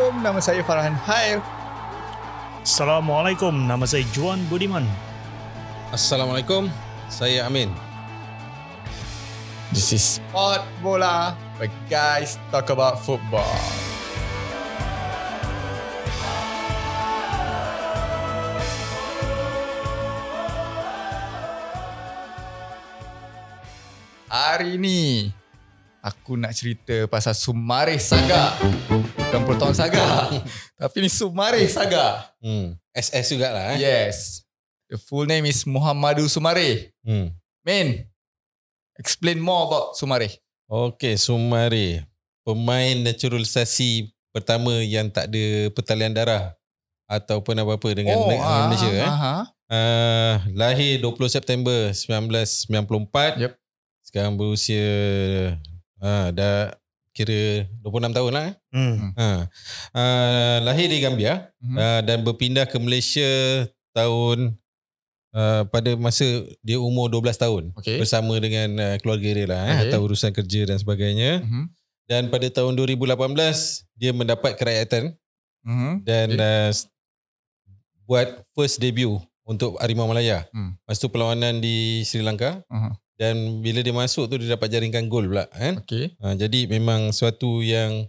Assalamualaikum, nama saya Farhan Hair. Assalamualaikum, nama saya Juan Budiman. Assalamualaikum, saya Amin. This is Sport Bola, where guys talk about football. Hari ni aku nak cerita pasal Sumare Saga. Bukan Proton Saga. Tapi ni Sumare Saga. Hmm. SS jugalah eh. Yes. The full name is Muhammadu Sumare. Hmm. Min, explain more about Sumare. Okey, Sumare. Pemain naturalisasi pertama yang tak ada pertalian darah ataupun apa-apa dengan oh, ah, Malaysia eh. Aha. Uh, lahir 20 September 1994. Yep. Sekarang berusia uh, dah kira 26 tahun lah. Eh. Hmm. Ha. Uh, lahir di Gambia Mhm. uh, dan berpindah ke Malaysia tahun uh, pada masa dia umur 12 tahun Okay. bersama dengan uh, keluarga dia lah eh, Okay. atau urusan kerja dan sebagainya. Mhm. Dan pada tahun 2018 dia mendapat kerakyatan Mhm. dan Okay. uh, buat first debut untuk Harimau Malaya. Hmm. Lepas tu perlawanan di Sri Lanka Aha. Dan bila dia masuk tu dia dapat jaringkan gol pula kan. Okay. Ha, jadi memang suatu yang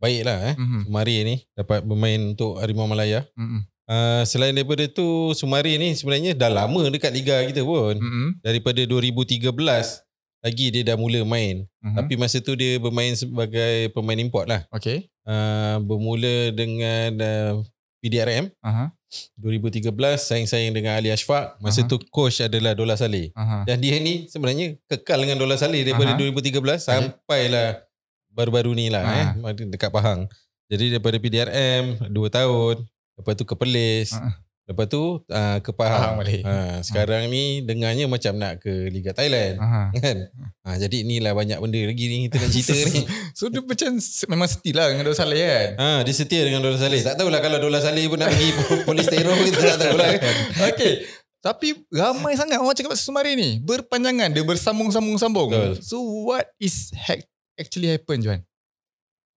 baik lah eh. Mhm. Sumari ni dapat bermain untuk Harimau Malaya. Mhm. Uh, selain daripada tu Sumari ni sebenarnya dah lama dekat liga kita pun. Mhm. Daripada 2013 lagi dia dah mula main. Mhm. Tapi masa tu dia bermain sebagai pemain import lah. Okay. Uh, bermula dengan uh, PDRM Aha. 2013 saing-saing dengan Ali Ashfaq. Masa Aha. tu coach adalah Dola Saleh. Aha. Dan dia ni sebenarnya kekal dengan Dola Saleh daripada Aha. 2013 sampailah baru-baru ni lah eh dekat Pahang. Jadi daripada PDRM 2 tahun, lepas tu ke Perlis, Aha. Lepas tu uh, ke Pahang Pahang. balik. Ha, sekarang ni dengarnya macam nak ke Liga Thailand. Aha. Kan? Ha, jadi inilah banyak benda lagi ni kita nak cerita ni. So dia macam memang setia lah dengan Dor Saleh kan? Ha, dia setia dengan Dola Saleh. Tak tahulah kalau Dola Saleh pun nak pergi polistero kita tak tahulah kan. okay. Tapi ramai sangat orang cakap pasal Sumari ni. Berpanjangan. Dia bersambung-sambung-sambung. So what is hack actually happen Juan?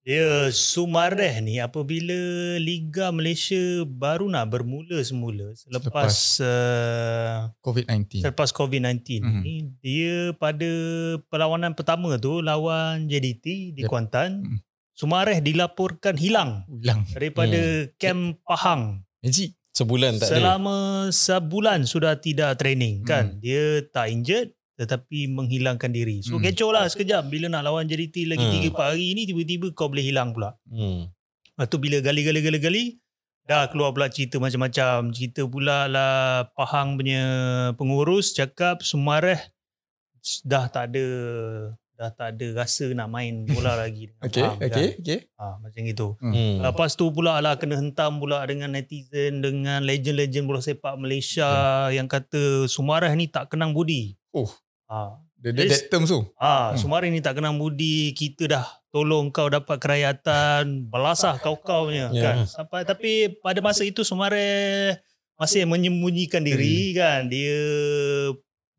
Dia Sumareh ni apabila Liga Malaysia baru nak bermula semula selepas uh, COVID-19. selepas COVID-19 Mhm. ni dia pada perlawanan pertama tu lawan JDT di Yep. Kuantan Mhm. Sumareh dilaporkan hilang Hilang. daripada kem Pahang Magic. Sebulan tak ada. selama sebulan sudah tidak training kan dia tak injured tetapi menghilangkan diri so Hmm. kecoh lah sekejap bila nak lawan JDT lagi Hmm. 3-4 hari ni tiba-tiba kau boleh hilang pula Hmm. Lepas tu bila gali-gali-gali-gali dah keluar pula cerita macam-macam. Cerita pula lah Pahang punya pengurus cakap Sumareh dah tak ada dah tak ada rasa nak main bola lagi dengan Okay. Pahang Okay. kan. Okay. Ha, macam gitu. Hmm. Lepas tu pula lah kena hentam pula dengan netizen dengan legend-legend bola sepak Malaysia yang kata Sumareh ni tak kenang budi. Oh. Ha, The, the, that terms tu. Ah, Hmm. hmm. Sumari ni tak kenang budi, kita dah tolong kau dapat kerakyatan, belasah kau-kau punya Ya. kan. Sampai tapi pada masa itu Sumari masih menyembunyikan diri kan. Dia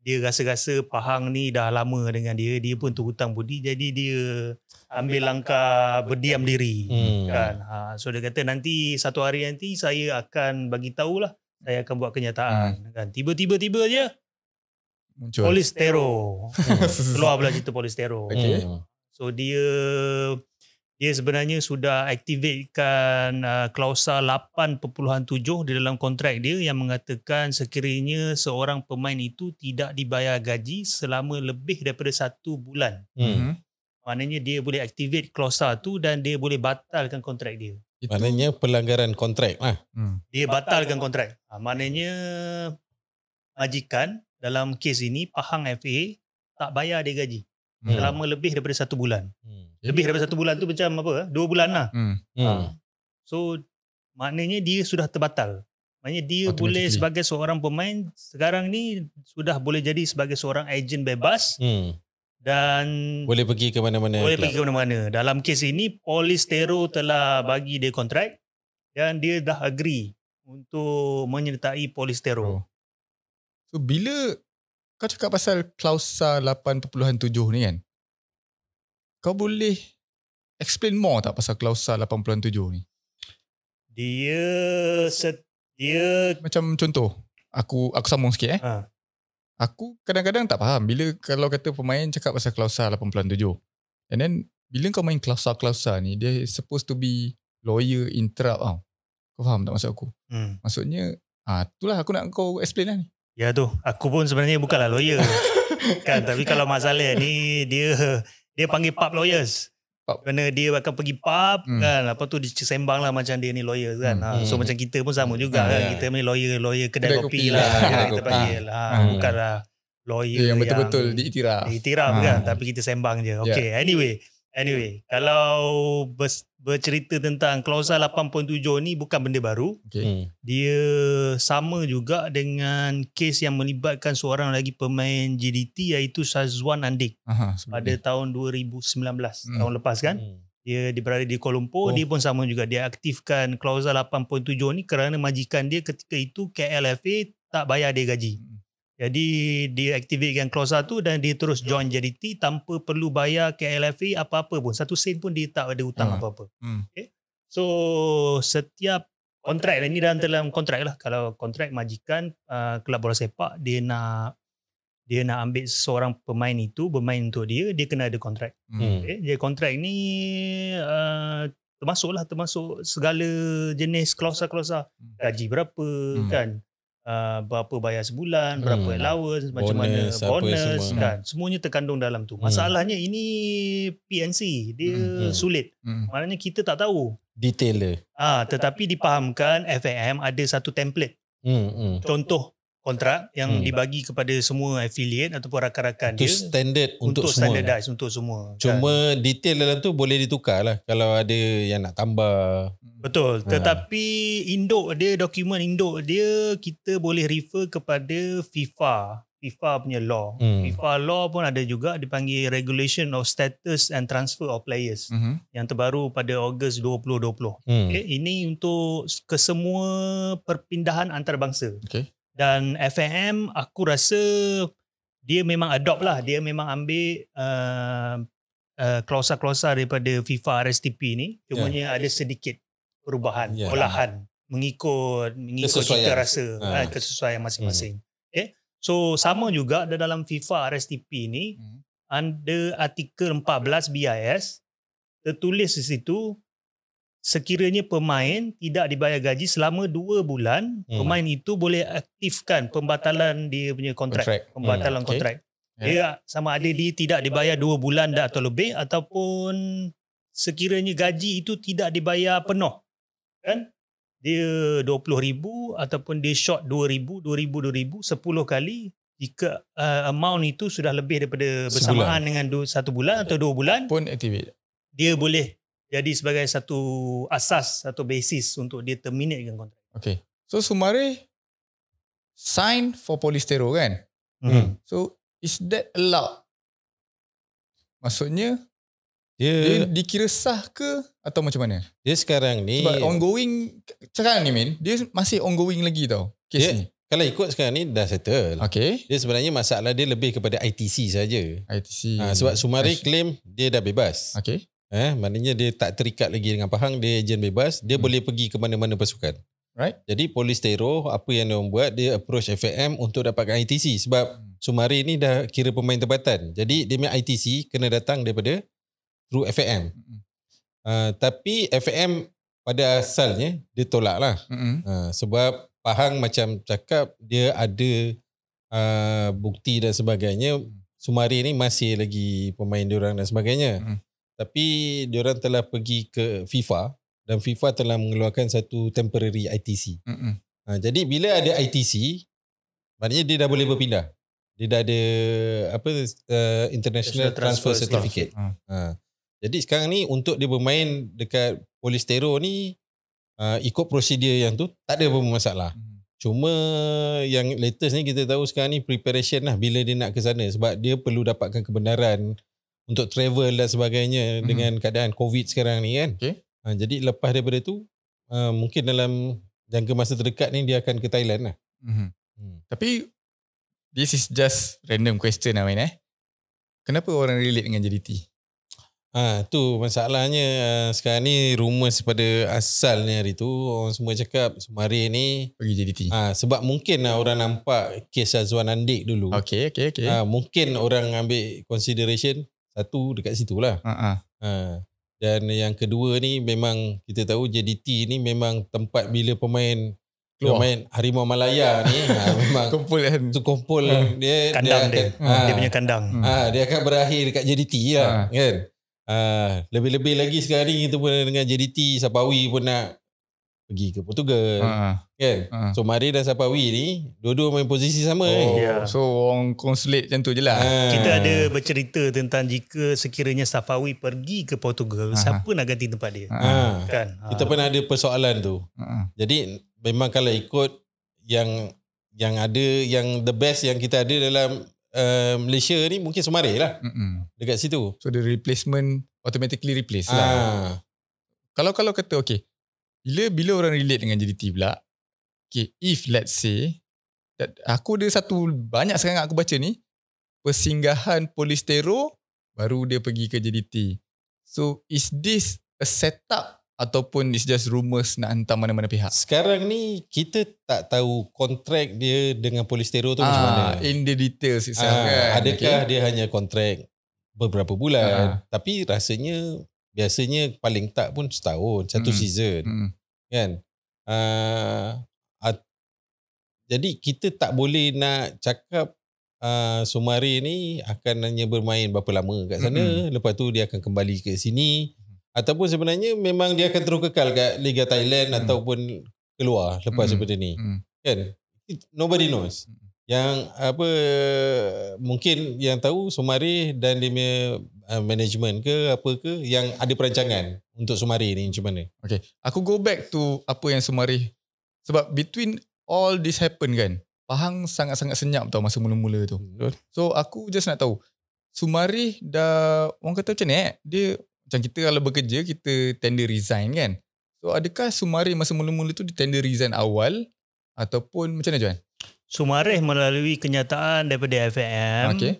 dia rasa-rasa Pahang ni dah lama dengan dia, dia pun terhutang budi jadi dia ambil langkah berdiam diri Hmm. kan. Ha, so dia kata nanti satu hari nanti saya akan bagi tahulah saya akan buat kenyataan kan. Tiba-tiba tiba je Muncul. polis terror. Keluar pula cerita polis terror. Okay. Hmm. So dia dia sebenarnya sudah aktifkan uh, klausa 8.7 di dalam kontrak dia yang mengatakan sekiranya seorang pemain itu tidak dibayar gaji selama lebih daripada satu bulan. Hmm. Mhm. Maknanya dia boleh activate klausa tu dan dia boleh batalkan kontrak dia. Itu. Maknanya pelanggaran kontrak lah. Hmm. Dia batalkan kontrak. Ha, maknanya majikan dalam kes ini Pahang FA tak bayar dia gaji Hmm. selama lebih daripada satu bulan. Hmm. Lebih daripada satu bulan tu macam apa? eh? Dua bulan lah. Hmm. Hmm. So maknanya dia sudah terbatal. Maknanya dia boleh sebagai seorang pemain sekarang ni sudah boleh jadi sebagai seorang ejen bebas Hmm. dan Boleh pergi ke mana-mana. boleh club. pergi ke mana-mana. Dalam kes ini polis Tero telah bagi dia kontrak dan dia dah agree untuk menyertai polis Tero. Oh. So bila kau cakap pasal klausa 8.7 ni kan. Kau boleh explain more tak pasal klausa 87 ni? Dia set, dia Macam contoh, aku aku sambung sikit eh. ha, Aku kadang-kadang tak faham bila kalau kata pemain cakap pasal klausa 87. And then bila kau main klausa-klausa ni, dia supposed to be lawyer interrupt tau. Kau faham tak maksud aku? hmm. Maksudnya, ah itulah aku nak kau explain lah ni. Ya tu, aku pun sebenarnya bukanlah lawyer. kan, tapi kalau masalah ni dia dia panggil pub lawyers. Pub. Kerana dia akan pergi pub Hmm. kan, lepas tu dia sembang lah macam dia ni lawyer kan. Hmm. Ha, so Hmm. macam kita pun sama juga Hmm. kan. Ya. Kita ni lawyer, lawyer kedai, Kedai kopi, kopi lah. lah, kan, kedai kita kopi. panggil lah. Ha, Hmm. Bukanlah lawyer Dia yang betul-betul diiktiraf. diiktiraf Ah. kan tapi kita sembang je. Okay, anyway. Anyway, kalau ber- bercerita tentang klausa 87 ni bukan benda baru. Okay. Hmm. Dia sama juga dengan kes yang melibatkan seorang lagi pemain JDT iaitu Shazwan Andik Aha, pada tahun 2019 Hmm. tahun lepas kan. Hmm. Dia dia berada di Kuala Lumpur, Oh. dia pun sama juga dia aktifkan klausa 87 ni kerana majikan dia ketika itu KLFA tak bayar dia gaji. Hmm. Jadi dia aktifkan klausa tu dan dia terus join JDT tanpa perlu bayar KLFA apa-apa pun. Satu sen pun dia tak ada hutang Ah. apa-apa. Hmm. So setiap kontrak lah, ni dalam dalam kontrak lah. Kalau kontrak majikan uh, kelab bola sepak dia nak dia nak ambil seorang pemain itu bermain untuk dia, dia kena ada kontrak. Hmm. Okay? Dia kontrak ni uh, termasuk lah termasuk segala jenis klausa-klausa gaji berapa Hmm. kan uh, berapa bayar sebulan Hmm. berapa allowance macam mana Bonus, bonus semua. kan semuanya terkandung dalam tu Hmm. masalahnya ini PNC dia Hmm. sulit Hmm. maknanya kita tak tahu Detail dia. ah tetapi dipahamkan FAM ada satu template Hmm. Hmm. contoh kontrak yang Hmm. dibagi kepada semua affiliate ataupun rakan-rakan Itu dia standard untuk, untuk semua. standardize untuk semua kan? Cuma detail dalam tu boleh ditukar lah. Kalau ada yang nak tambah. Betul. Ha. Tetapi induk dia, dokumen induk dia, kita boleh refer kepada FIFA. FIFA punya law. Hmm. FIFA law pun ada juga dipanggil Regulation of Status and Transfer of Players Mhm. yang terbaru pada Ogos 2020. Hmm. Okay, ini untuk kesemua perpindahan antarabangsa. Okay. Dan FAM aku rasa dia memang adopt lah. Dia memang ambil uh, uh, klausa-klausa daripada FIFA RSTP ni. Cumanya ada sedikit perubahan, Ya. olahan mengikut mengikut Kesesuaian. kita rasa Ha. ha. kesesuaian masing-masing. Okay. So sama juga ada dalam FIFA RSTP ni Hmm. under artikel 14 BIS tertulis di situ sekiranya pemain tidak dibayar gaji selama 2 bulan Hmm. pemain itu boleh aktifkan pembatalan dia punya kontrak, Kontrak. pembatalan Hmm, okay. kontrak Ya. dia sama ada dia tidak dibayar 2 bulan dah atau lebih ataupun sekiranya gaji itu tidak dibayar penuh kan dia 20,000 ataupun dia short 2,000 2,000 2,000 10 kali jika uh, amount itu sudah lebih daripada bersamaan dengan du, satu bulan atau dua bulan Pun activate. dia boleh jadi sebagai satu asas satu basis untuk dia terminatekan kontrak. Okay. So Sumare sign for Polystero kan? Hmm. So is that allowed? Maksudnya Dia, dia dia, dikira sah ke atau macam mana? sekarang ni Sebab ongoing sekarang ni Min, dia masih ongoing lagi tau kes Dia- ni. kalau ikut sekarang ni dah settle. Okay. Dia sebenarnya masalah dia lebih kepada ITC saja. ITC. Ha, sebab Sumari claim dia dah bebas. Okay. Eh, maknanya dia tak terikat lagi dengan Pahang, dia ejen bebas, dia Hmm. boleh pergi ke mana-mana pasukan. Right. Jadi Polistero apa yang dia buat dia approach FAM untuk dapatkan ITC sebab Hmm. Sumari ni dah kira pemain tempatan. Jadi dia punya ITC kena datang daripada through FAM. Mm-mm. Uh, tapi FAM pada asalnya dia tolak lah. Mm-mm. Uh, sebab Pahang macam cakap dia ada uh, bukti dan sebagainya. Sumari ni masih lagi pemain diorang dan sebagainya. Mm. Tapi diorang telah pergi ke FIFA dan FIFA telah mengeluarkan satu temporary ITC. Ha, jadi bila ada ITC, maknanya dia dah boleh berpindah. Dia dah ada apa uh, international transfer, Transfer certificate. Certificate. Ha. Jadi sekarang ni untuk dia bermain dekat Polistero ni uh, ikut prosedur yang tu tak ada apa masalah. Mm. Cuma yang latest ni kita tahu sekarang ni preparation lah bila dia nak ke sana sebab dia perlu dapatkan kebenaran untuk travel dan sebagainya Mhm. dengan keadaan COVID sekarang ni kan. Okay. Ha, jadi lepas daripada tu uh, mungkin dalam jangka masa terdekat ni dia akan ke Thailand lah. Mhm. Hmm. Tapi this is just random question lah Min eh. Kenapa orang relate dengan JDT? Ah tu masalahnya uh, sekarang ni rumours pada asalnya hari tu orang semua cakap Sumari ni Pergi JDT. ah sebab mungkin lah orang nampak kes Azwan Andik dulu. Okay, okay, okay. Ah mungkin orang ambil consideration satu dekat situ lah. Uh, uh. Ah dan yang kedua ni memang kita tahu JDT ni memang tempat bila pemain Keluar. pemain Harimau Malaya ni ah, memang Kumpul kan. tu kumpul dia Kandang dia. akan, ah, Dia punya kandang. Hmm. Ah, dia akan berakhir dekat JDT lah, Ha. kan? Ah, lebih-lebih lagi sekarang ni kita pun dengan JDT Sapawi pun nak pergi ke Portugal, uh. kan? Uh. So Mari dan Sapawi ni dua-dua main posisi sama Oh, kan? Ya. so orang konsulat macam tu je lah. Ah. Kita ada bercerita tentang jika sekiranya Safawi pergi ke Portugal, Aha. siapa nak ganti tempat dia? Uh, Ah. Kan? Kita Ah. pernah ada persoalan tu. uh. Jadi memang kalau ikut yang yang ada yang the best yang kita ada dalam uh, Malaysia ni mungkin Sumari lah Mm-mm. dekat situ. So the replacement automatically replace lah. Ah. Kalau kalau kata okay, bila bila orang relate dengan JDT pula, okay, if let's say aku ada satu banyak sekarang aku baca ni persinggahan Polistero baru dia pergi ke JDT. So is this a setup ataupun is just rumours nak hantar mana-mana pihak? Sekarang ni kita tak tahu kontrak dia dengan Polistero tu macam mana. Ah, in the details itself Ah, kan. adakah dia hanya kontrak beberapa bulan Ah. tapi rasanya biasanya paling tak pun setahun satu Hmm. season Hmm. Kan uh, at, jadi kita tak boleh nak cakap uh, Sumari ni akan hanya bermain berapa lama kat sana Mm-mm. lepas tu dia akan kembali ke sini ataupun sebenarnya memang dia akan terus kekal kat Liga Thailand Hmm. ataupun keluar lepas Mm. daripada ni Hmm. kan It- nobody knows yang apa mungkin yang tahu Sumari dan dia uh, management ke apa ke yang ada perancangan untuk Sumari ni macam mana Okay. Aku go back to apa yang Sumari. Sebab between all this happen kan, Pahang sangat-sangat senyap tau masa mula-mula tu. Betul. So aku just nak tahu, Sumari dah, orang kata macam ni eh, dia macam kita kalau bekerja, kita tender resign kan. So adakah Sumari masa mula-mula tu dia tender resign awal ataupun macam mana Juan? Sumareh melalui kenyataan daripada FAM okay.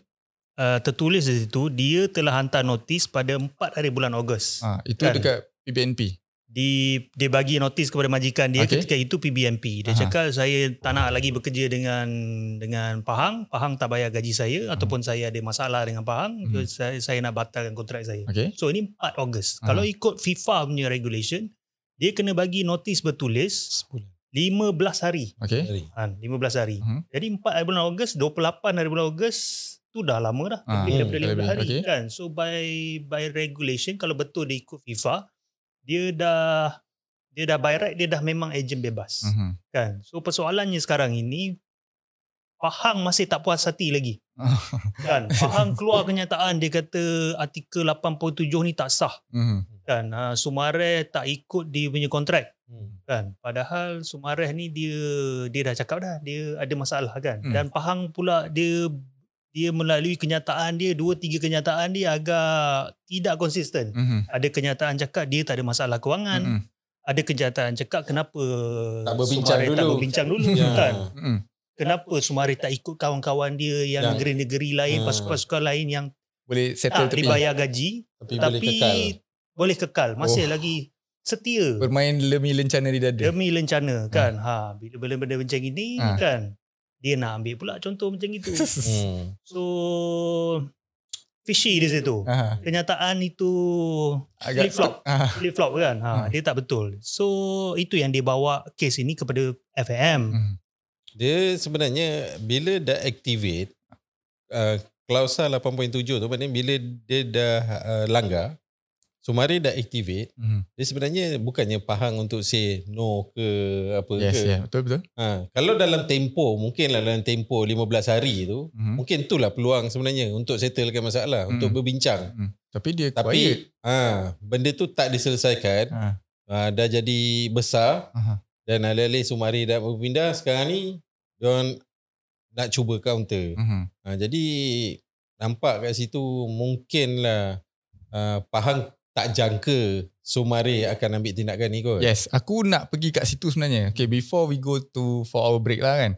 Uh, tertulis di situ dia telah hantar notis pada 4 hari bulan Ogos. Ha, itu Kan? dekat PBNP. Di dia bagi notis kepada majikan dia Okey. ketika itu PBMP. Dia Aha. cakap saya tak nak lagi bekerja dengan dengan Pahang, Pahang tak bayar gaji saya ataupun saya ada masalah dengan Pahang, Hmm. so saya saya nak batalkan kontrak saya. Okay. So ini 4 Ogos. Aha. Kalau ikut FIFA punya regulation, dia kena bagi notis bertulis 15 hari. Okay. Kan, 15 hari. Mhm. Jadi 4 hari bulan Ogos, 28 hari bulan Ogos tu dah lama dah. Ah, Lebih hmm, daripada 15 lebih, hari okey. kan. So by by regulation kalau betul dia ikut FIFA, dia dah dia dah by right dia dah memang ejen bebas Mhm. kan. So persoalannya sekarang ini Pahang masih tak puas hati lagi. kan. Pahang keluar kenyataan dia kata artikel 87 ni tak sah Mhm. kan. Uh, Sumareh tak ikut dia punya kontrak Hmm. kan padahal Sumareh ni dia dia dah cakap dah dia ada masalah kan Hmm. dan Pahang pula dia dia melalui kenyataan dia dua tiga kenyataan dia agak tidak konsisten Mhm. ada kenyataan cakap dia tak ada masalah kewangan Mhm. ada kenyataan cakap kenapa Tak berbincang Sumareh tak dulu. berbincang dulu Ya. kan Mhm. kenapa Sumareh tak ikut kawan-kawan dia yang Yang- negeri-negeri lain Ha. pasukan-pasukan lain yang Boleh settle tak tepi. dibayar gaji Tapi, tapi boleh kekal. boleh kekal masih Oh. lagi setia Bermain demi lencana di dada. demi lencana kan ha bila benda-benda macam ini Ha. kan dia nak ambil pula contoh macam itu Hmm. so fishy di situ Aha. kenyataan itu Agak Flip-flop. Ah. flip flop kan ha Ha. dia tak betul so itu yang dia bawa kes ini kepada FAM Mhm. Dia sebenarnya bila dah activate uh, klausa 8.7 tu maknanya bila dia dah uh, langgar Sumari dah activate Mhm. dia sebenarnya bukannya Pahang untuk say no ke apa Yes, ke. yeah. Betul betul. Ha, kalau dalam tempo mungkin dalam tempo 15 hari tu Mhm. mungkin itulah peluang sebenarnya untuk settlekan masalah Hmm. untuk berbincang. Mhm. Tapi dia quiet. Tapi ha, benda tu tak diselesaikan Ha. ha, dah jadi besar Aha. dan alih-alih Sumari dah berpindah sekarang ni diorang nak cuba counter. Mhm. Ha, jadi nampak kat situ mungkinlah uh, Pahang tak jangka Sumari akan ambil tindakan ni kot. Yes, aku nak pergi kat situ sebenarnya. Okay, before we go to for our break lah kan.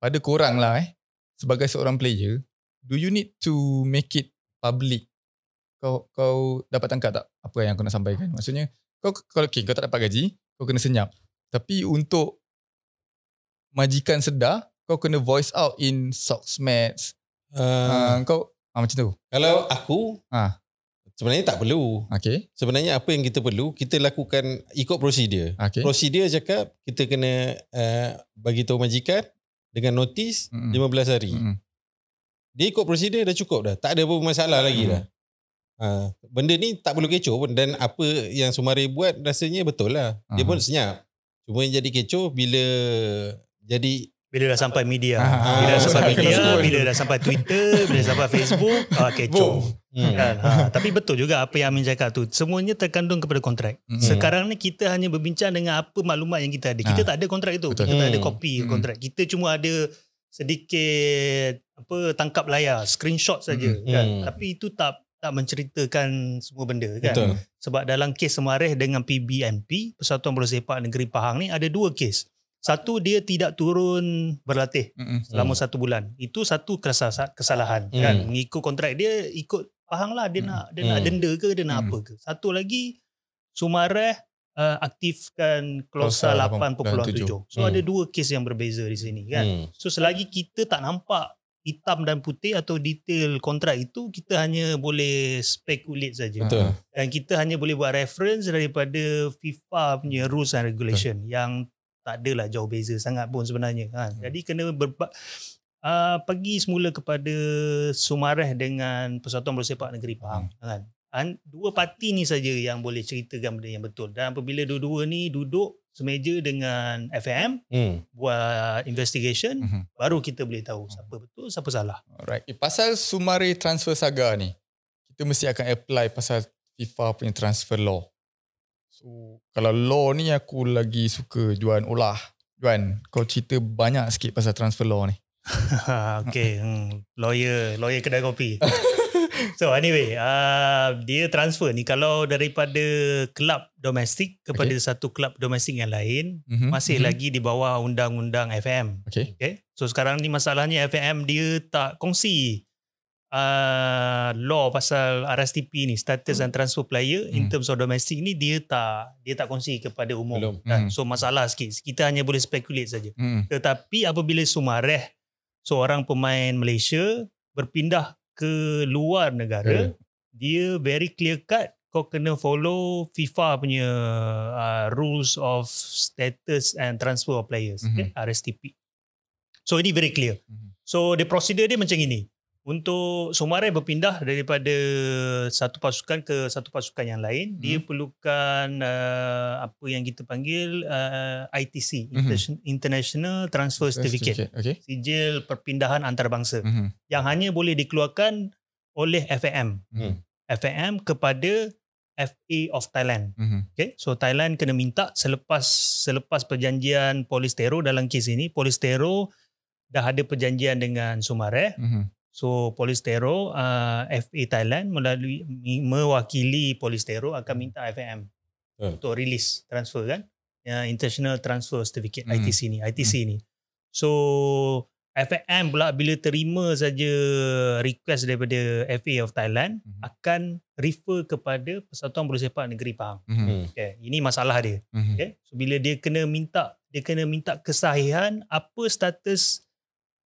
Pada korang lah eh, sebagai seorang player, do you need to make it public kau kau dapat tangkap tak apa yang aku nak sampaikan? Maksudnya kau kalau okay, kau tak dapat gaji, kau kena senyap. Tapi untuk majikan sedar, kau kena voice out in Socksmats. Uh, Uh, kau ah, macam tu. kalau aku, Ah. Sebenarnya tak perlu. Okay. Sebenarnya apa yang kita perlu, kita lakukan ikut prosedur. Okay. Prosedur cakap kita kena uh, bagi tahu majikan dengan notis Mm-mm. 15 hari. Mm-mm. Dia ikut prosedur dah cukup dah. Tak ada apa masalah lagi Hmm. dah. Ha, benda ni tak perlu kecoh pun dan apa yang Sumari buat rasanya betul lah. Dia Aha. pun senyap. Cuma yang jadi kecoh bila jadi Bila dah sampai media. Ah, bila dah ah, sampai media, bila dah sampai Twitter, bila dah sampai Facebook, ah, kecoh. Boom. Hmm, Kan? Ha, tapi betul juga apa yang Amin cakap tu. Semuanya terkandung kepada kontrak. Mm. Sekarang ni kita hanya berbincang dengan apa maklumat yang kita ada. Kita Ha. tak ada kontrak itu. Betul. Kita tak ada Hmm. kopi Hmm. kontrak. Kita cuma ada sedikit apa tangkap layar, screenshot saja Hmm. kan. Hmm. Tapi itu tak tak menceritakan semua benda kan. betul. Sebab dalam kes Semareh dengan PBNP, Persatuan Bola Sepak Negeri Pahang ni ada dua kes. Satu dia tidak turun berlatih Mm-mm. selama Hmm. satu bulan. Itu satu kesalahan, Hmm. kan. Mengikut kontrak dia ikut Pahang lah dia Hmm. nak dia nak Hmm. denda ke dia nak Hmm. apa ke. Satu lagi Sumareh uh, aktifkan klausa Klausa 8.7. So Hmm. ada dua kes yang berbeza di sini kan. Hmm. So selagi kita tak nampak hitam dan putih atau detail kontrak itu kita hanya boleh speculate saja. Betul. Dan kita hanya boleh buat reference daripada FIFA punya rules and regulation yang tak adalah jauh beza sangat pun sebenarnya. Ha, Hmm. Jadi kena berba- uh, pergi semula kepada Sumareh dengan Persatuan Bola Sepak Negeri Pahang. Kan? An, dua parti ni saja yang boleh ceritakan benda yang betul. Dan apabila dua-dua ni duduk semeja dengan FAM Hmm. buat investigation Mhm. baru kita boleh tahu siapa betul siapa salah. Alright. Eh, pasal Sumari transfer saga ni, kita mesti akan apply pasal FIFA punya transfer law. So, kalau law ni aku lagi suka Juan olah. Juan, kau cerita banyak sikit pasal transfer law ni. okay, hmm, lawyer, lawyer kedai kopi. so anyway, uh, dia transfer ni kalau daripada kelab domestik kepada Okay. satu kelab domestik yang lain Mm-hmm. masih lagi di bawah undang-undang FM. Okay. Okay. So sekarang ni masalahnya FM dia tak kongsi uh, law pasal RSTP ni status and transfer player in Hmm. terms of domestic ni dia tak dia tak kongsi kepada umum. Belum. Kan? Hmm. So masalah sikit. Kita hanya boleh speculate saja. Mm. Tetapi apabila Sumareh seorang pemain Malaysia berpindah ke luar negara, Ya. dia very clear cut kau kena follow FIFA punya uh, rules of status and transfer of players, Mhm. okay? RSTP. So ini very clear. Mhm. So the procedure dia macam ini. Untuk Sumareh berpindah daripada satu pasukan ke satu pasukan yang lain, dia perlukan uh, apa yang kita panggil uh, ITC, Mhm. Inter- International Transfer Certificate, Okay. sijil perpindahan antarabangsa Mm-hmm. yang hanya boleh dikeluarkan oleh FAM. Hmm. FAM kepada FA of Thailand. Mm-hmm. Okay, so Thailand kena minta selepas selepas perjanjian Polistero dalam kes ini, Polistero dah ada perjanjian dengan Sumareh. Mm-hmm. So Polistero uh, FA Thailand melalui mewakili Polistero akan minta FAM Hmm. untuk release transfer kan, uh, International Transfer Certificate Hmm. ITC ni, ITC ni. So FAM pula bila terima saja request daripada FA of Thailand Mhm. akan refer kepada Persatuan Bola Sepak Negeri Pahang. Mm-hmm. Hmm. Okay, ini masalah dia. Mm-hmm. Okay. So bila dia kena minta dia kena minta kesahihan apa status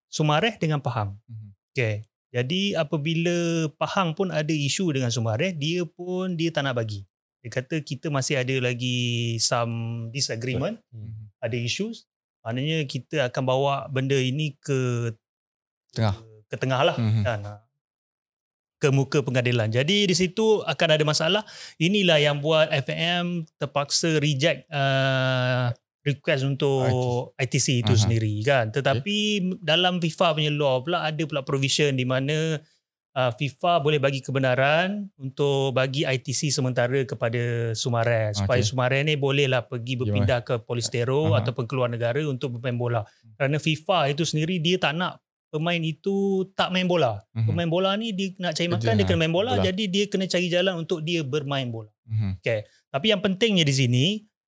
Sumareh dengan Pahang. Mhm. Okay. Jadi apabila Pahang pun ada isu dengan Sumareh, dia pun dia tak nak bagi. Dia kata kita masih ada lagi some disagreement, Hmm. ada issues. Maknanya kita akan bawa benda ini ke Tengah. ke tengah lah Mhm. kan ke muka pengadilan. Jadi di situ akan ada masalah. Inilah yang buat FAM terpaksa reject uh, request untuk ITC itu Aha. sendiri kan. Tetapi dalam FIFA punya law pula ada pula provision di mana uh, FIFA boleh bagi kebenaran untuk bagi ITC sementara kepada Sumareh supaya Okey. Sumareh ni bolehlah pergi berpindah ke Polistero Aha. ataupun keluar negara untuk bermain bola. Kerana FIFA itu sendiri dia tak nak pemain itu tak main bola. Mhm. Pemain bola ni dia nak cari Kerja, makan dia kena main bola bola. jadi dia kena cari jalan untuk dia bermain bola. Mhm. Tapi yang pentingnya di sini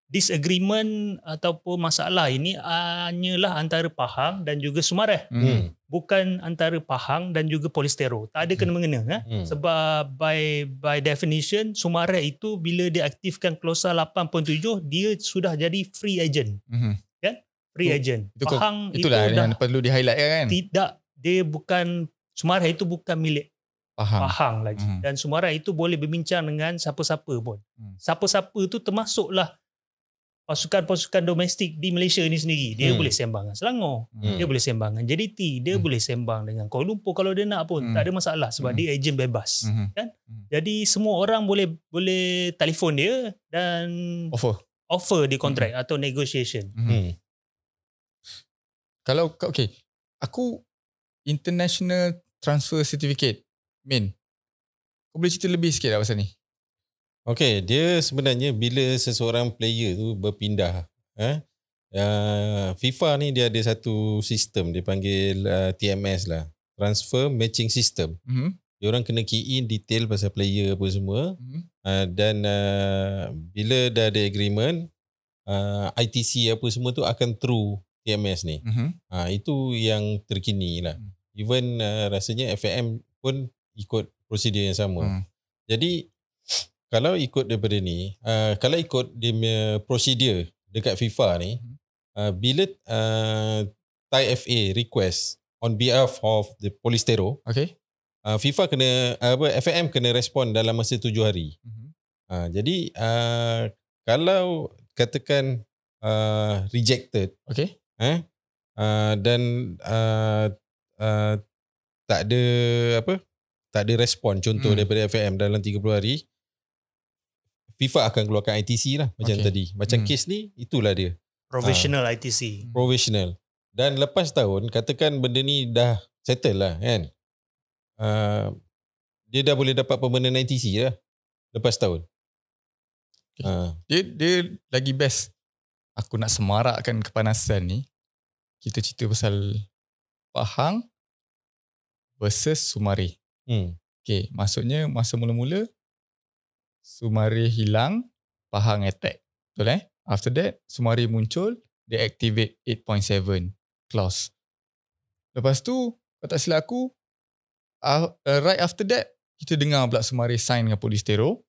disagreement ataupun masalah ini hanyalah antara Pahang dan juga Sumareh. Hmm. Hmm. Bukan antara Pahang dan juga Polistero. Tak ada kena-mengena. Eh? Hmm. Sebab by by definition Sumareh itu bila dia aktifkan klausa 8.7 dia sudah jadi free agent. Mhm. Free Itu- agent. itu Pahang Itulah itu dah yang perlu di highlight kan. tidak dia bukan Sumareh itu bukan milik Faham. Pahang lagi. Hmm. Dan Sumareh itu boleh berbincang dengan siapa-siapa pun. Hmm. Siapa-siapa tu termasuklah pasukan-pasukan domestik di Malaysia ni sendiri. Dia Hmm. boleh sembang dengan Selangor. Hmm. Dia boleh sembang dengan JDT. Dia Hmm. boleh sembang dengan Kuala Lumpur kalau dia nak pun. Hmm. Tak ada masalah sebab Hmm. dia ejen bebas. Mhm. Jadi semua orang boleh boleh telefon dia dan Offer. offer di kontrak atau negotiation. Mhm. Hmm. Kalau okay, aku international transfer certificate main. Kau boleh cerita lebih sikit tak pasal ni? Okay, dia sebenarnya bila seseorang player tu berpindah, eh, uh, FIFA ni dia ada satu sistem dia panggil uh, TMS lah, Transfer Matching System. Mhm. Dia orang kena key in detail pasal player apa semua Mhm. uh, dan uh, bila dah ada agreement, uh, ITC apa semua tu akan through TMS ni. Mhm. Ha, itu yang terkini lah. Hmm. Even uh, rasanya FAM pun ikut prosedur yang sama. Hmm. Jadi kalau ikut daripada ni, uh, kalau ikut dia punya prosedur dekat FIFA ni, Hmm. uh, bila uh, Thai FA request on behalf of the Polistero, Okay. uh, FIFA kena uh, apa FAM kena respon dalam masa tujuh hari. Mhm. Uh, jadi uh, kalau katakan uh, rejected Okay. eh uh, dan uh, uh, tak ada apa tak ada respon contoh hmm. daripada FAM dalam 30 hari FIFA akan keluarkan ITC lah macam Okay. tadi macam Hmm. kes ni itulah dia Provisional Ah. ITC. provisional dan lepas tahun katakan benda ni dah settle lah kan uh, dia dah boleh dapat permanent ITC lah lepas tahun Okay. uh, Dia dia lagi best. Aku nak semarakkan kepanasan ni. Kita cerita pasal Pahang versus Sumari. hmm. Okay, maksudnya masa mula-mula Sumari hilang, Pahang attack. Betul eh? After that, Sumari muncul, dia activate 8.7 clause. Lepas tu, kalau tak silap aku, uh, uh, right after that, kita dengar pula Sumari sign dengan Polistero.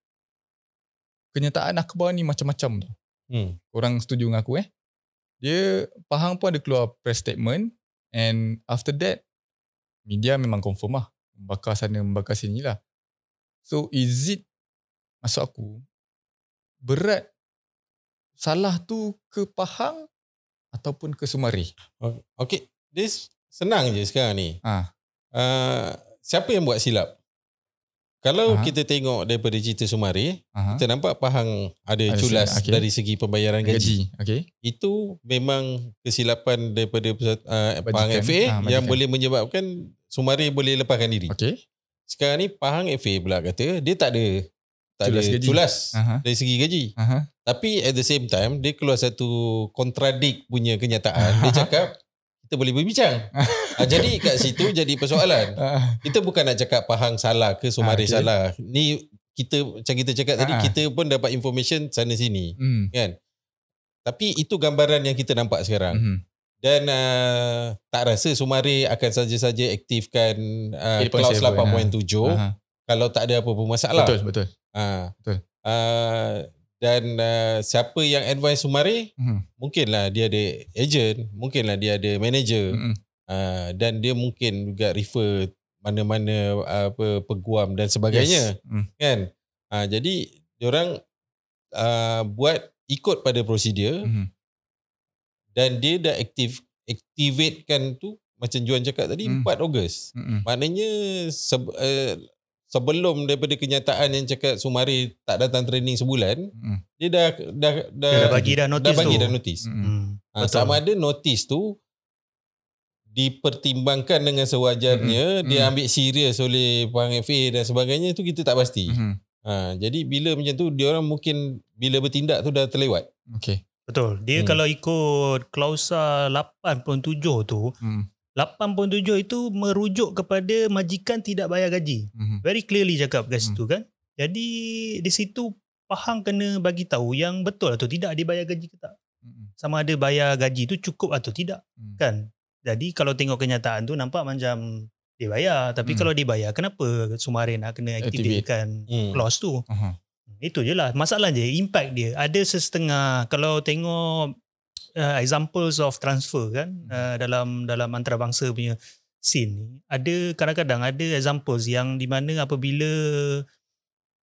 Kenyataan akhbar ni macam-macam tu. Hmm. Korang setuju dengan aku eh? Dia, Pahang pun ada keluar press statement and after that, media memang confirm lah. Membakar sana, membakar sini lah. So is it, maksud aku, berat salah tu ke Pahang ataupun ke Sumari? Okay, this senang je sekarang ni. Ah. Uh, siapa yang buat silap? Kalau Aha. kita tengok daripada cerita Sumari, Aha. kita nampak Pahang ada, Ada culas okay. dari segi pembayaran gaji. Gaji. Okay. Itu memang kesilapan daripada pusat, uh, Pahang. FA Ah, yang boleh menyebabkan Sumari boleh lepaskan diri. Okay. Sekarang ni Pahang FA pula kata dia tak ada tak Culas ada gaji. culas Aha. dari segi gaji. Aha. Tapi at the same time dia keluar satu kontradik punya kenyataan. Dia cakap kita boleh berbincang. ha, jadi kat situ jadi persoalan. Ah, Kita bukan nak cakap Pahang salah ke Ah, Sumari okay. salah. Ni kita macam kita cakap tadi Ah. kita pun dapat information sana sini Hmm. kan. Tapi itu gambaran yang kita nampak sekarang. Mhm. Dan uh, tak rasa Sumari akan saja-saja aktifkan uh, 8.7, clause 8.7 Aha. kalau tak ada apa-apa masalah. Betul, betul. Ha. Betul. Uh, dan uh, siapa yang advise Sumari Mhm. mungkinlah dia ada agent, mungkinlah dia ada manager Mhm. uh, dan dia mungkin juga refer mana-mana uh, apa peguam dan sebagainya Yes. Hmm. kan. Uh, jadi diorang uh, buat ikut pada prosedur Mhm. dan dia dah aktif activatekan tu macam Juan cakap tadi Hmm. 4 Ogos. Mhm. Maknanya se- uh, sebelum daripada kenyataan yang cakap Sumari tak datang training sebulan, Mhm. dia dah dah dah, Dia dah bagi dah notice dah bagi tu. dah notis. Mhm. Hmm. Ha, Betul. sama ada notis tu dipertimbangkan dengan sewajarnya, Mm-mm. dia Mm. ambil serius oleh Pahang FA dan sebagainya tu kita tak pasti. Mhm. Ha, jadi bila macam tu dia orang mungkin bila bertindak tu dah terlewat. Okay. Betul. Dia Hmm. kalau ikut klausa 8.7 tu, Hmm. 8.7 itu merujuk kepada majikan tidak bayar gaji. Mhm. Very clearly cakap kat Hmm. situ kan. Jadi di situ Pahang kena bagi tahu yang betul atau tidak dia bayar gaji ke tak. Mm-mm. Sama ada bayar gaji tu cukup atau tidak Mm. kan. Jadi kalau tengok kenyataan tu nampak macam dia bayar tapi Hmm. kalau dia bayar kenapa Sumare nak kena aktifkan Hmm. clause tu? Aha. Itu je lah. Masalah je impact dia. Ada sesetengah kalau tengok uh, examples of transfer kan uh, dalam dalam antarabangsa punya scene ni ada kadang-kadang ada examples yang di mana apabila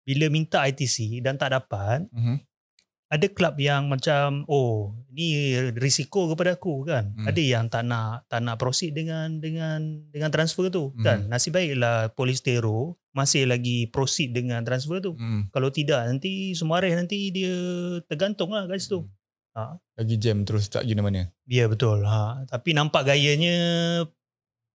bila minta ITC dan tak dapat Mhm. ada klub yang macam oh ni risiko kepada aku kan Hmm. ada yang tak nak tak nak proceed dengan dengan dengan transfer tu Hmm. kan nasib baiklah Polistero masih lagi proceed dengan transfer tu Mm. kalau tidak nanti Sumareh nanti dia tergantung lah kat situ. Hmm. Lagi jam terus tak guna mana. Ya betul. Ha. Tapi nampak gayanya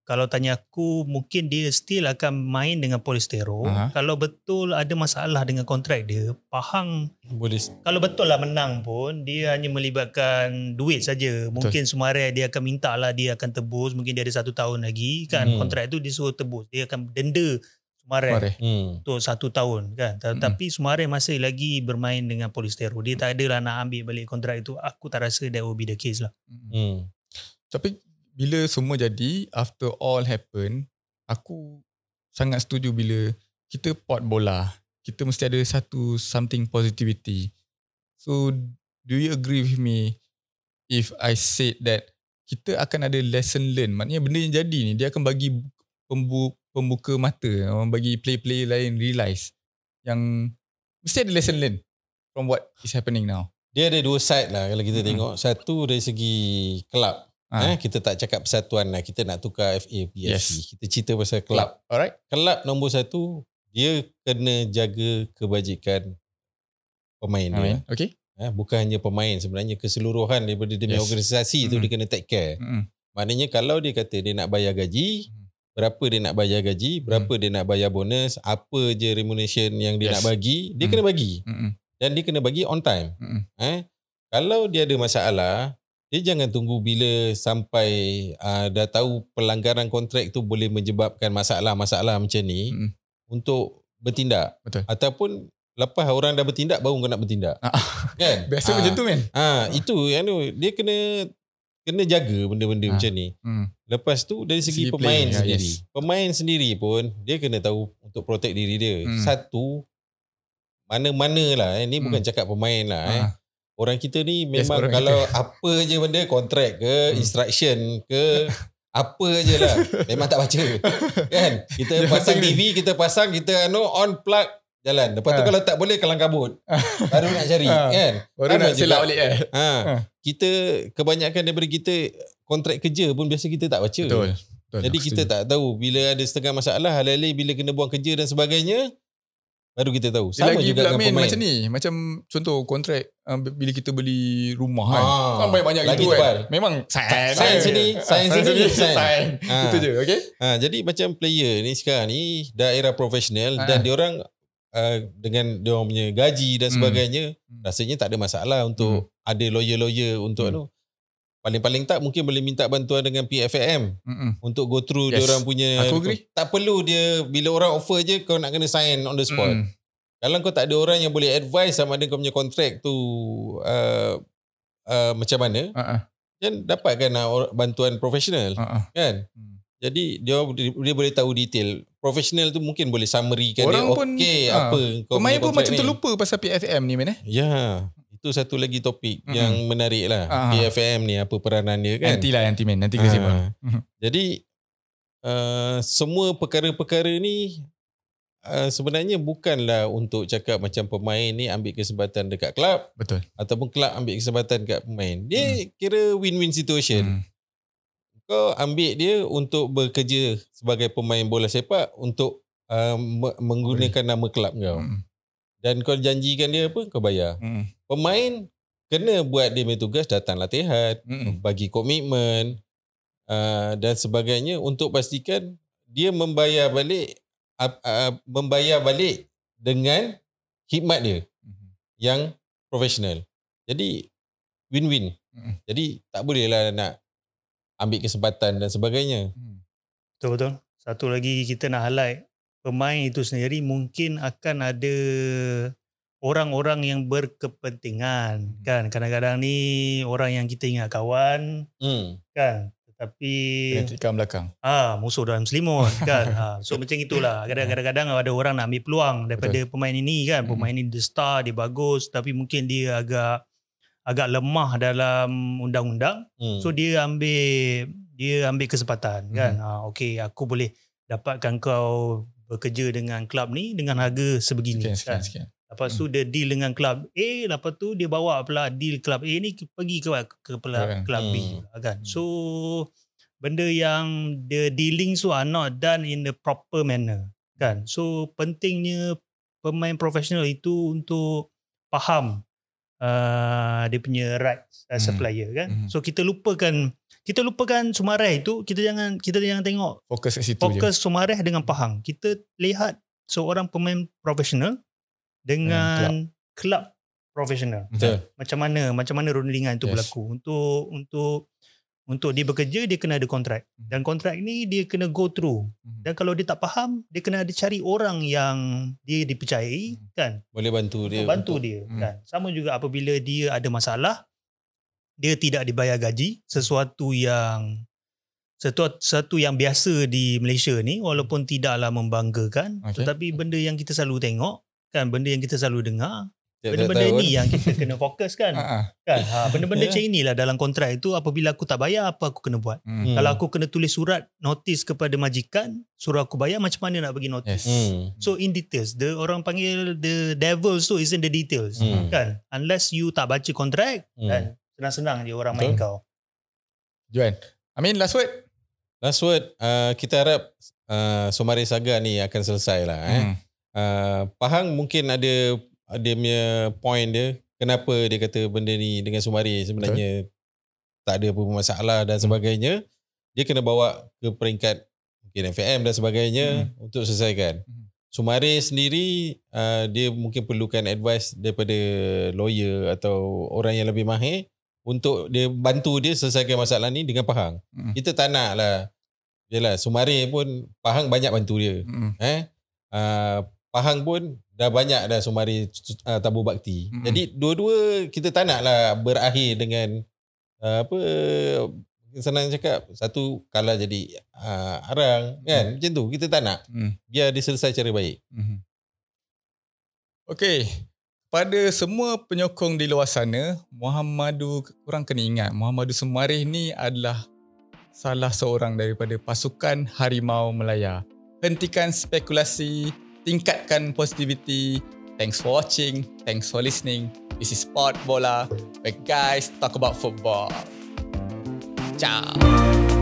kalau tanya aku mungkin dia still akan main dengan Polistero. Aha. Kalau betul ada masalah dengan kontrak dia, Pahang Boleh kalau betul lah menang pun dia hanya melibatkan duit saja. Mungkin Sumareh dia akan minta lah dia akan tebus. Mungkin dia ada satu tahun lagi kan Hmm. kontrak tu dia suruh tebus. Dia akan denda Sumareh Mari. hmm. untuk satu tahun kan Mm-mm. tetapi Sumare masih lagi bermain dengan Polistero dia tak adalah nak ambil balik kontrak itu aku tak rasa that will be the case lah Mm. Hmm. Tapi bila semua jadi, after all happen, aku sangat setuju bila kita pot bola. Kita mesti ada satu something positivity. So, do you agree with me if I said that kita akan ada lesson learn? Maknanya benda yang jadi ni, dia akan bagi pembu, pembuka mata, orang bagi player-player lain realise yang mesti ada lesson learn from what is happening now. Dia ada dua side lah kalau kita Hmm. tengok. Satu dari segi kelab. Ah. Eh, kita tak cakap persatuan lah. Kita nak tukar FA, PFC. Yes. Kita cerita pasal kelab. Alright? Kelab nombor satu, dia kena jaga kebajikan pemain dia. Okay? Eh, bukan hanya pemain sebenarnya keseluruhan daripada punya Yes. organisasi tu Mm. dia kena take care. Mm-mm. Maknanya kalau dia kata dia nak bayar gaji, Hmm. Berapa dia nak bayar gaji, berapa dia nak bayar bonus, apa je remuneration yang dia Yes. nak bagi, dia Hmm. kena bagi. Mm-mm. Dan dia kena bagi on time. Mm-mm. Eh, kalau dia ada masalah, dia jangan tunggu bila sampai uh, dah tahu pelanggaran kontrak tu boleh menyebabkan masalah-masalah macam ni Mm-mm. untuk bertindak. Betul. Ataupun lepas orang dah bertindak baru kau nak bertindak. Ah. kan? Biasa Ah. macam tu men. Ah, itu yang tu dia kena kena jaga benda-benda Ah. macam ni. Hmm. Lepas tu dari segi, Segi pemain player, ya, sendiri. yes. Pemain sendiri pun dia kena tahu untuk protect diri dia. Hmm. Satu mana-mana lah eh. Ni Hmm. bukan cakap pemain lah eh. Ah. Orang kita ni Yes, memang orang kalau apa je benda kontrak ke, Hmm. instruction ke, apa je lah. Memang tak baca. kan? Kita pasang. TV, kita pasang, kita anu on plug, jalan. Lepas tu Ah. kalau tak boleh kelang kabut. Baru nak cari. Ah. kan? Baru nak selak balik eh. Ha, Ah. kita kebanyakan daripada kita kontrak kerja pun biasa kita tak baca. Betul. Betul. Jadi kita setuju. tak tahu bila ada setengah masalah alih-alih bila kena buang kerja dan sebagainya baru kita tahu. Sama lagi juga dengan main pemain. macam ni. Macam contoh kontrak uh, bila kita beli rumah kan. Ah, Kan banyak-banyak lagi gitu tebal. kan. Memang sign. Sign sini, sign sini, sign. Itu je, okay? Ha, jadi macam player ni sekarang ni dah era profesional Ah. dan diorang uh, dengan diorang punya gaji dan Hmm. sebagainya Hmm. rasanya tak ada masalah untuk ada lawyer-lawyer untuk Hmm. anu. Paling-paling tak mungkin boleh minta bantuan dengan PFM Mm-mm. untuk go through Yes. diorang punya Aku agree. tak perlu dia bila orang offer je kau nak kena sign on the spot. Mm. Kalau kau tak ada orang yang boleh advise sama ada kau punya kontrak tu uh, uh, macam mana, Uh-uh. dan dapatkan uh, bantuan profesional Uh-uh. kan. Hmm. Jadi dia dia boleh tahu detail. Profesional tu mungkin boleh summary kan Orang dia pun, okey ah, apa kau Pemain pun macam ni. terlupa pasal PFM ni men eh. Ya, itu satu lagi topik Mm-mm. yang menarik lah. Ah. PFM ni apa peranan dia kan. Nanti lah nanti kita Ah. sembang. Jadi uh, semua perkara-perkara ni uh, sebenarnya bukanlah untuk cakap macam pemain ni ambil kesempatan dekat kelab Betul. ataupun kelab ambil kesempatan dekat pemain. Dia kira win-win situation. Hmm. Kau ambil dia untuk bekerja sebagai pemain bola sepak untuk uh, me- menggunakan nama kelab kau. Hmm. Dan kau janjikan dia apa kau bayar. Hmm. Pemain kena buat dia punya tugas datang latihan, Hmm. bagi komitmen uh, dan sebagainya untuk pastikan dia membayar balik uh, uh, membayar balik dengan khidmat dia Hmm. yang profesional. Jadi win-win. Mm. Jadi tak bolehlah nak ambil kesempatan dan sebagainya. Hmm. betul-betul satu lagi kita nak highlight pemain itu sendiri mungkin akan ada orang-orang yang berkepentingan kan kadang-kadang ni orang yang kita ingat kawan Hmm. kan tetapi Dengan tikam belakang. ah musuh dalam selimut kan ha, so macam itulah kadang-kadang ada orang nak ambil peluang daripada pemain ini kan Hmm. pemain ini the star dia bagus tapi mungkin dia agak agak lemah dalam undang-undang Hmm. So dia ambil dia ambil kesempatan kan. Mhm. Ha okey aku boleh dapatkan kau bekerja dengan klub ni dengan harga sebegini Sekian, kan. sekian, sekian. Lepas tu dia deal dengan klub A, lepas tu dia bawa pula deal klub A ni pergi ke ke pula Kan. klub B Hmm. kan. So benda yang the dealings tu are not done in the proper manner kan. So pentingnya pemain profesional itu untuk faham uh, dia punya rights as a Hmm. kan. Hmm. So kita lupakan kita lupakan Sumareh itu kita jangan kita jangan tengok Fokus kat situ je. fokus Sumareh dengan Pahang. Kita lihat seorang pemain profesional dengan kelab profesional. Betul. Macam mana macam mana rundingan itu Yes. berlaku untuk untuk untuk dia bekerja dia kena ada kontrak. Hmm. Dan kontrak ni dia kena go through. Mhm. Dan kalau dia tak faham, dia kena ada cari orang yang dia dipercayai Hmm. kan Boleh bantu dia. untuk bantu untuk- dia Hmm. kan. Sama juga apabila dia ada masalah dia tidak dibayar gaji sesuatu yang sesuatu, yang biasa di Malaysia ni walaupun tidaklah membanggakan Okay. tetapi benda yang kita selalu tengok kan benda yang kita selalu dengar benda-benda ni yang kita kena fokus kan Ha, ha. kan ha, benda-benda Ya. macam inilah dalam kontrak itu apabila aku tak bayar apa aku kena buat Hmm. Hmm. kalau aku kena tulis surat notis kepada majikan suruh aku bayar macam mana nak bagi notis Yes. Hmm. So in details, the orang panggil the devils tu is in the details. Hmm. Kan? Unless you tak baca kontrak, Hmm. kan? Senang-senang je orang main Betul. kau. Juan. Amin, last word. Last word, uh, kita harap uh, Somare Saga ni akan selesai lah. Eh. Hmm. Uh, Pahang mungkin ada dia punya point dia. Kenapa dia kata benda ni dengan Sumari sebenarnya tak ada apa masalah dan sebagainya. Dia kena bawa ke peringkat mungkin FAM dan sebagainya untuk selesaikan. Hmm. Sumari sendiri uh, dia mungkin perlukan advice daripada lawyer atau orang yang lebih mahir untuk dia bantu dia selesaikan masalah ni dengan Pahang. Hmm. Kita tak nak lah. Yelah, Sumari pun Pahang banyak bantu dia. Hmm. Eh? Uh, Pahang pun dah banyak dah Sumari uh, tabur bakti. Mm-mm. Jadi dua-dua kita tak nak lah berakhir dengan uh, apa senang cakap satu kalah jadi uh, arang kan macam tu kita tak nak Hmm. biar dia selesai cara baik Mhm. Okey, pada semua penyokong di luar sana, Muhammadu korang kena ingat Muhammadu Semarih ni adalah salah seorang daripada pasukan Harimau Melaya. Hentikan spekulasi, tingkatkan positivity. Thanks for watching, thanks for listening. This is Sport Bola, where guys talk about football. Ciao.